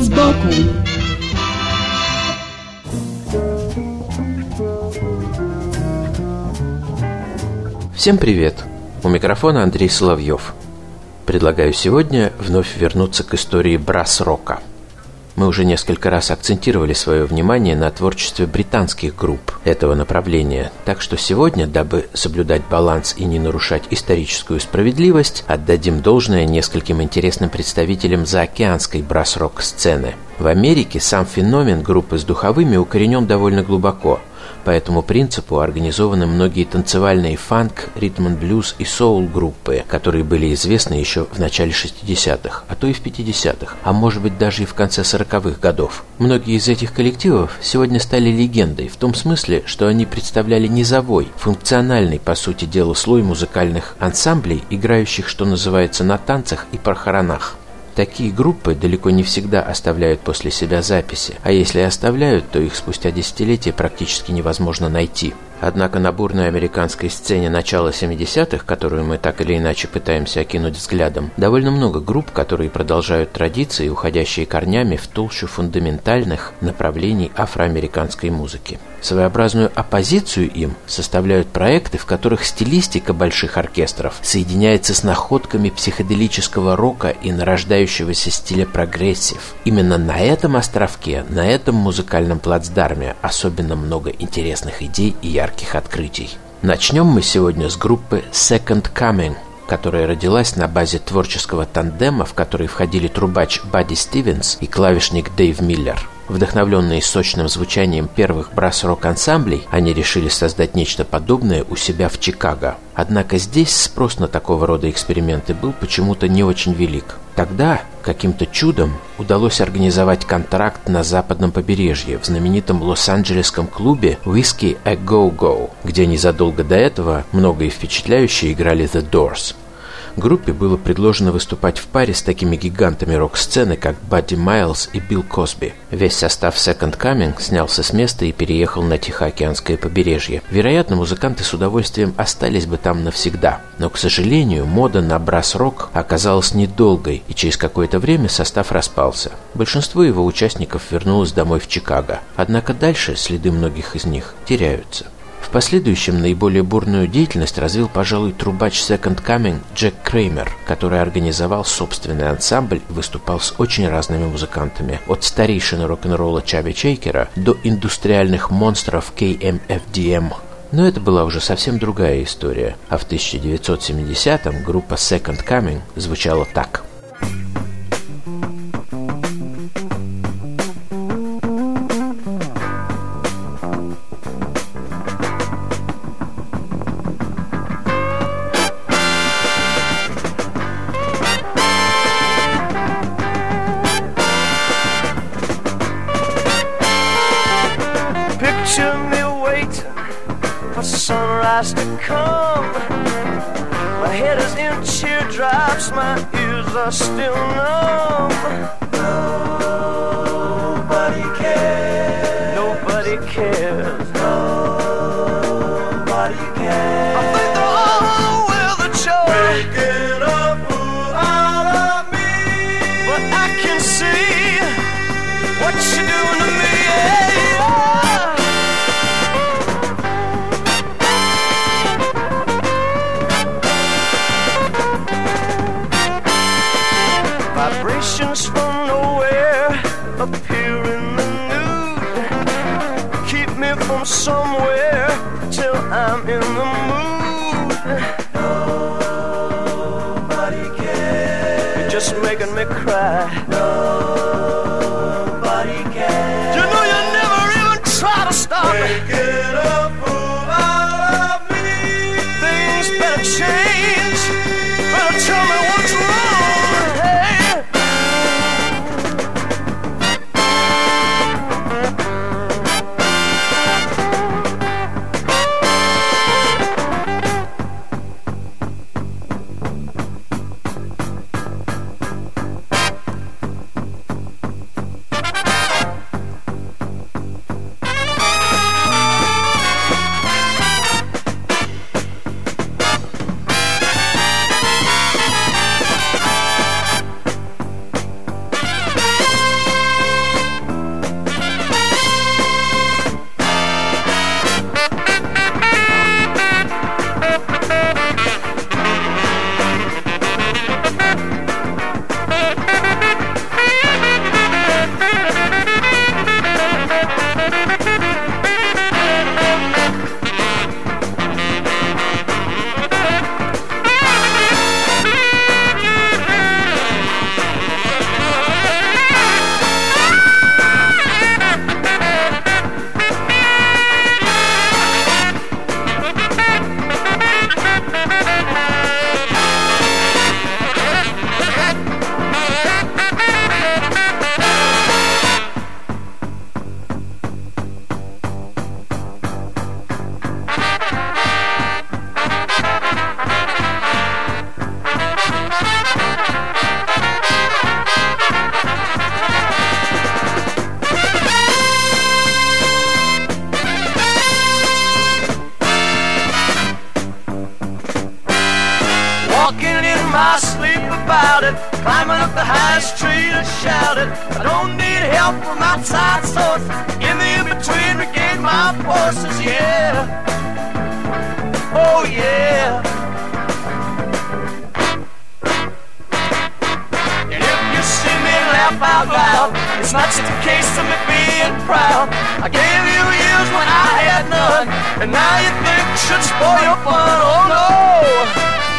Вид сбоку Всем привет! У микрофона Андрей Соловьев. Предлагаю сегодня вновь вернуться к истории брас-рока – мы уже несколько раз акцентировали свое внимание на творчестве британских групп этого направления, так что сегодня, дабы соблюдать баланс и не нарушать историческую справедливость, отдадим должное нескольким интересным представителям заокеанской брас-рок сцены. В Америке сам феномен группы с духовыми укоренен довольно глубоко – по этому принципу организованы многие танцевальные фанк, ритм блюз и соул-группы, которые были известны еще в начале 60-х, а то и в 50-х, а может быть даже и в конце 40-х годов. Многие из этих коллективов сегодня стали легендой в том смысле, что они представляли низовой, функциональный, по сути дела, слой музыкальных ансамблей, играющих, что называется, на танцах и похоронах. Такие группы далеко не всегда оставляют после себя записи, а если и оставляют, то их спустя десятилетия практически невозможно найти. Однако на бурной американской сцене начала 70-х, которую мы так или иначе пытаемся окинуть взглядом, довольно много групп, которые продолжают традиции, уходящие корнями в толщу фундаментальных направлений афроамериканской музыки. Своеобразную оппозицию им составляют проекты, в которых стилистика больших оркестров соединяется с находками психоделического рока и нарождающегося стиля прогрессив. Именно на этом островке, на этом музыкальном плацдарме особенно много интересных идей и ярких ярких открытий. Начнем мы сегодня с группы Second Coming, которая родилась на базе творческого тандема, в который входили трубач Бадди Стивенс и клавишник Дэйв Миллер. Вдохновленные сочным звучанием первых брас-рок-ансамблей, они решили создать нечто подобное у себя в Чикаго. Однако здесь спрос на такого рода эксперименты был почему-то не очень велик. Тогда каким-то чудом удалось организовать контракт на западном побережье в знаменитом лос-анджелесском клубе Whiskey A Go Go, где незадолго до этого много и впечатляюще играли The Doors. Группе было предложено выступать в паре с такими гигантами рок-сцены, как Бадди Майлз и Билл Косби. Весь состав Second Coming снялся с места и переехал на Тихоокеанское побережье. Вероятно, музыканты с удовольствием остались бы там навсегда. Но, к сожалению, мода на брас-рок оказалась недолгой, и через какое-то время состав распался. Большинство его участников вернулось домой в Чикаго. Однако дальше следы многих из них теряются. В последующем наиболее бурную деятельность развил, пожалуй, трубач Second Coming Джек Креймер, который организовал собственный ансамбль и выступал с очень разными музыкантами, от старейшины рок-н-ролла Чаби Чейкера до индустриальных монстров KMFDM. Но это была уже совсем другая история, а в 1970-м группа Second Coming звучала так – are still numb. Nobody cares. Nobody cares. Nobody cares. I think they're all with the choice. Waking up out of me. But I can see what you're proud. I gave you years when I had none, and now you think should spoil your fun. Oh no!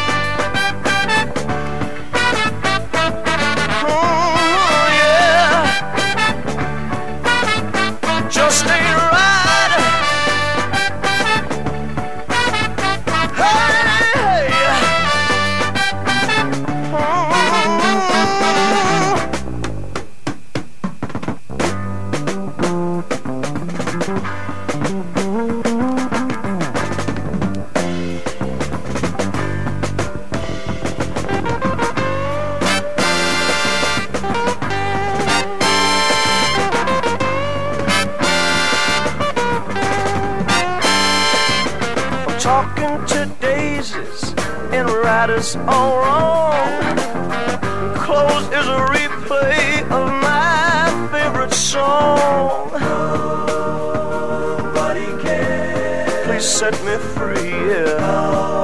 Talking daisies and riders all wrong. Clothes is a replay of my favorite song. Nobody cares. Please set me free, yeah.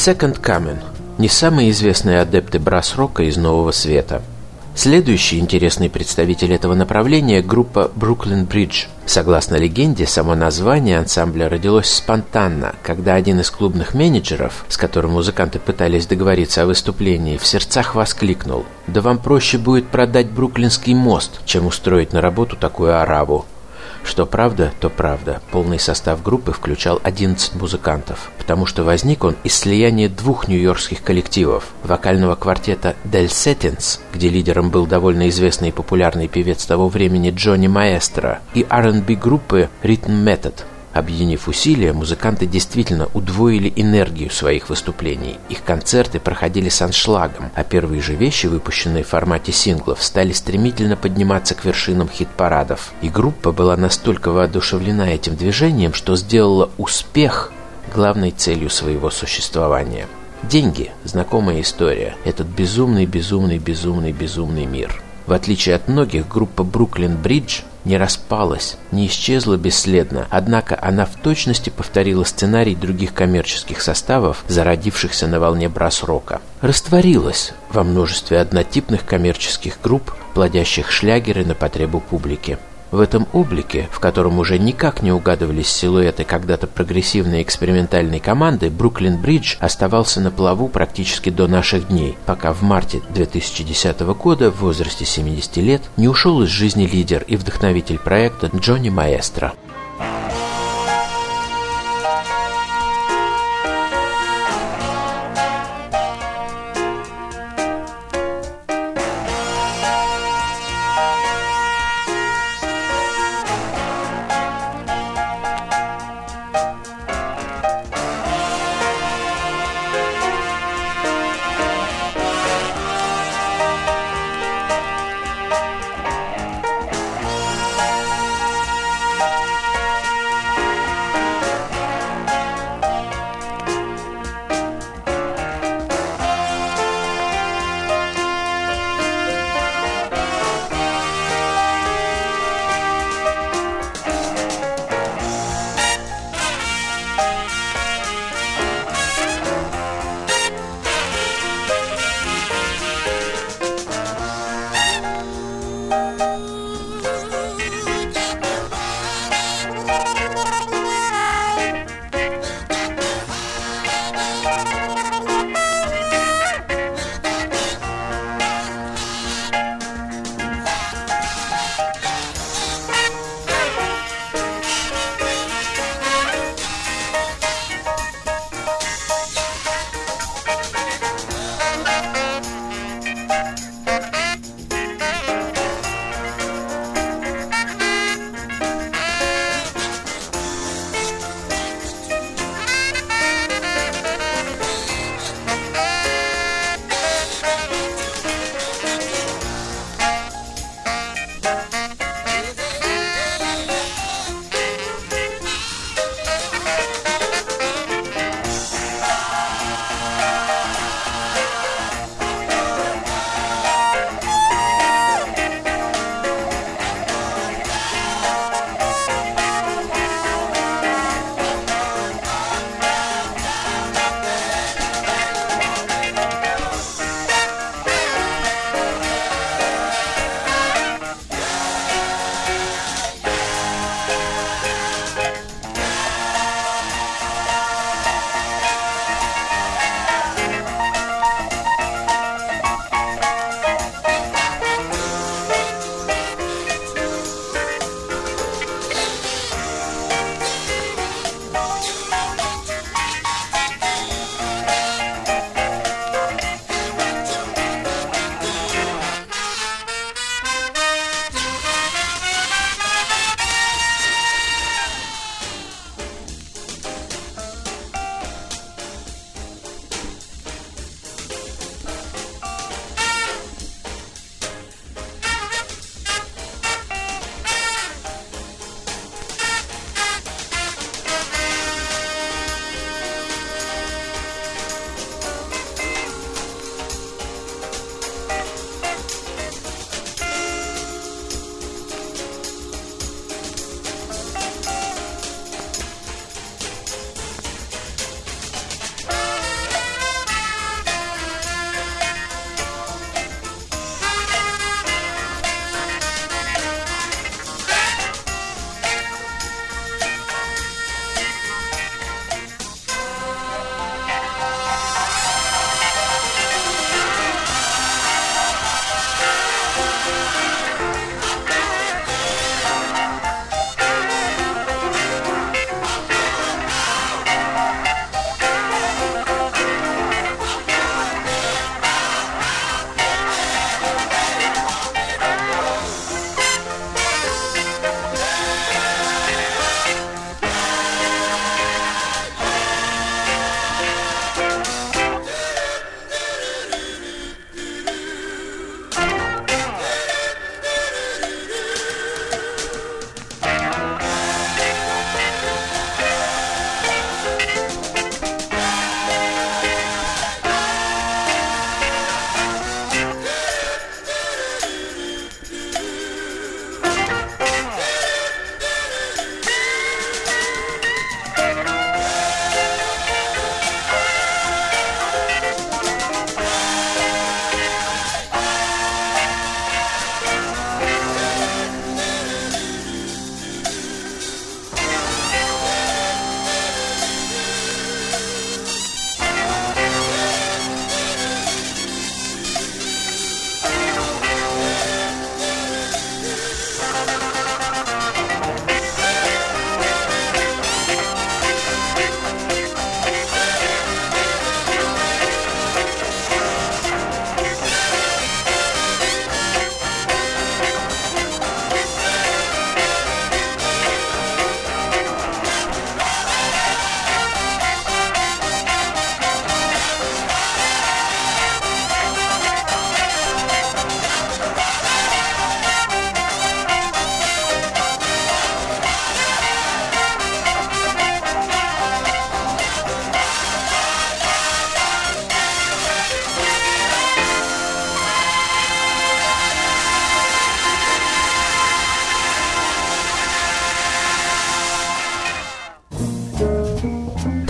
Second Coming – не самые известные адепты брас-рока из Нового Света. Следующий интересный представитель этого направления – группа Brooklyn Bridge. Согласно легенде, само название ансамбля родилось спонтанно, когда один из клубных менеджеров, с которым музыканты пытались договориться о выступлении, в сердцах воскликнул «Да вам проще будет продать Бруклинский мост, чем устроить на работу такую араву». Что правда, то правда. Полный состав группы включал 11 музыкантов, потому что возник он из слияния двух нью-йоркских коллективов – вокального квартета Del Settings, где лидером был довольно известный и популярный певец того времени Джонни Маэстро, и R&B группы Rhythm Method. Объединив усилия, музыканты действительно удвоили энергию своих выступлений. Их концерты проходили с аншлагом, а первые же вещи, выпущенные в формате синглов, стали стремительно подниматься к вершинам хит-парадов. И группа была настолько воодушевлена этим движением, что сделала успех главной целью своего существования. Деньги – знакомая история. Этот безумный, безумный, безумный, безумный мир. В отличие от многих, группа Бруклин Бридж не распалась, не исчезла бесследно, однако она в точности повторила сценарий других коммерческих составов, зародившихся на волне брас-рока. Растворилась во множестве однотипных коммерческих групп, плодящих шлягеры на потребу публики. В этом облике, в котором уже никак не угадывались силуэты когда-то прогрессивной экспериментальной команды, Бруклин Бридж оставался на плаву практически до наших дней, пока в марте 2010 года в возрасте 70 лет не ушел из жизни лидер и вдохновитель проекта Джонни Маэстро.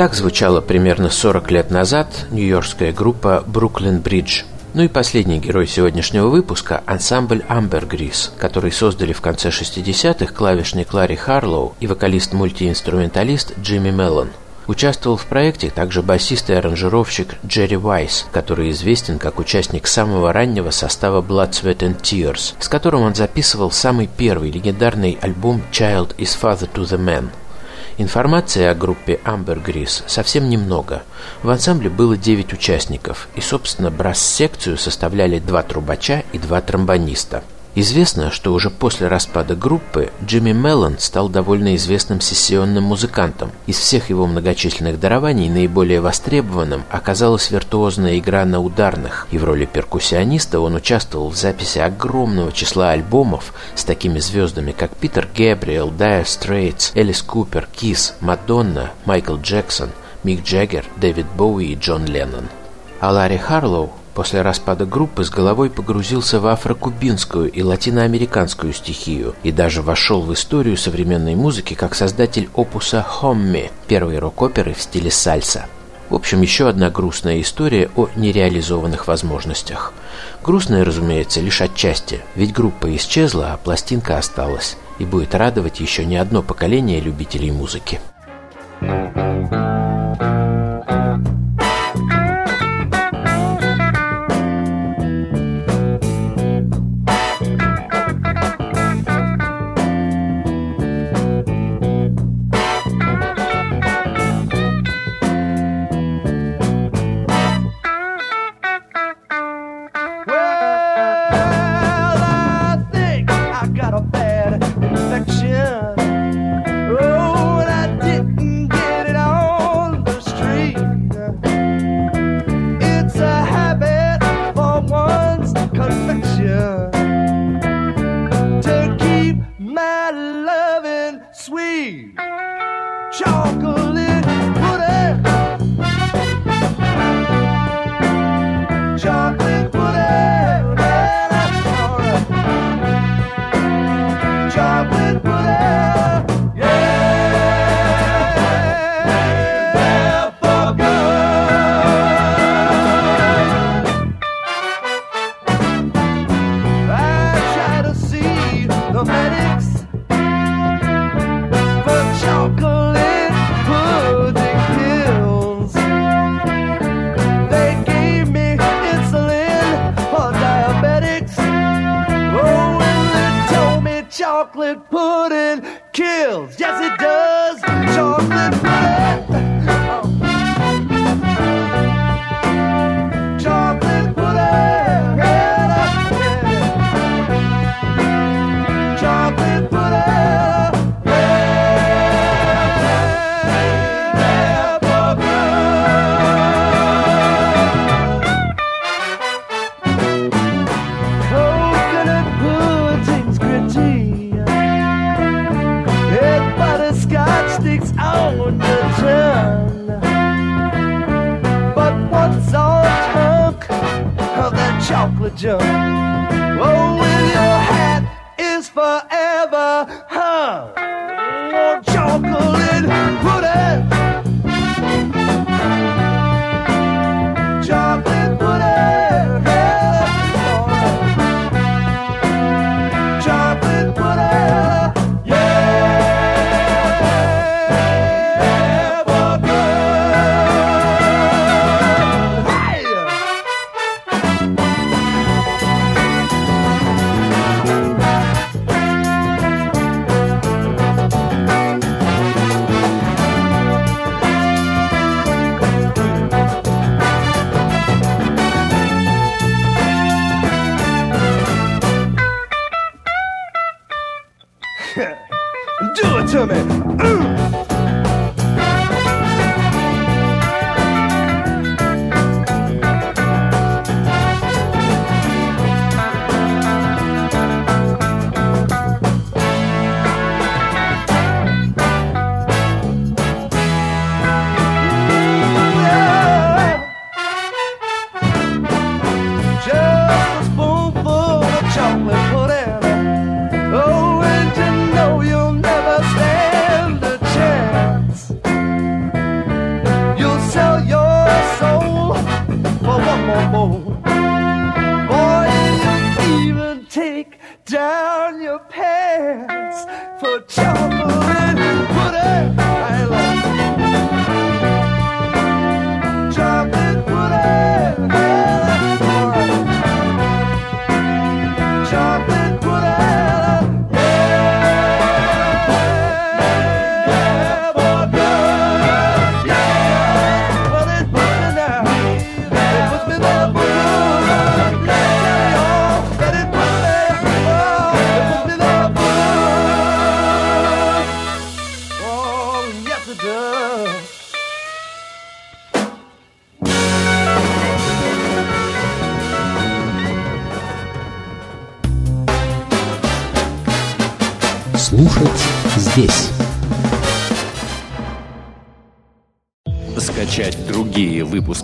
Так звучала примерно 40 лет назад нью-йоркская группа Brooklyn Bridge. Ну и последний герой сегодняшнего выпуска – ансамбль Ambergris, который создали в конце 60-х клавишник Ларри Харлоу и вокалист-мультиинструменталист Джимми Меллон. Участвовал в проекте также басист и аранжировщик Джерри Вайс, который известен как участник самого раннего состава Blood, Sweat and Tears, с которым он записывал самый первый легендарный альбом Child is Father to the Man – Информации о группе Ambergris совсем немного. В ансамбле было 9 участников, и, собственно, брас-секцию составляли два трубача и два тромбониста – Известно, что уже после распада группы Джимми Меллон стал довольно известным сессионным музыкантом. Из всех его многочисленных дарований наиболее востребованным оказалась виртуозная игра на ударных, и в роли перкуссиониста он участвовал в записи огромного числа альбомов с такими звездами, как Питер Гэбриэл, Dire Straits, Элис Купер, Кис, Мадонна, Майкл Джексон, Мик Джаггер, Дэвид Боуи и Джон Леннон. А Ларри Харлоу После распада группы с головой погрузился в афрокубинскую и латиноамериканскую стихию и даже вошел в историю современной музыки как создатель опуса «Хомми» – первой рок-оперы в стиле сальса. В общем, еще одна грустная история о нереализованных возможностях. Грустная, разумеется, лишь отчасти, ведь группа исчезла, а пластинка осталась и будет радовать еще не одно поколение любителей музыки.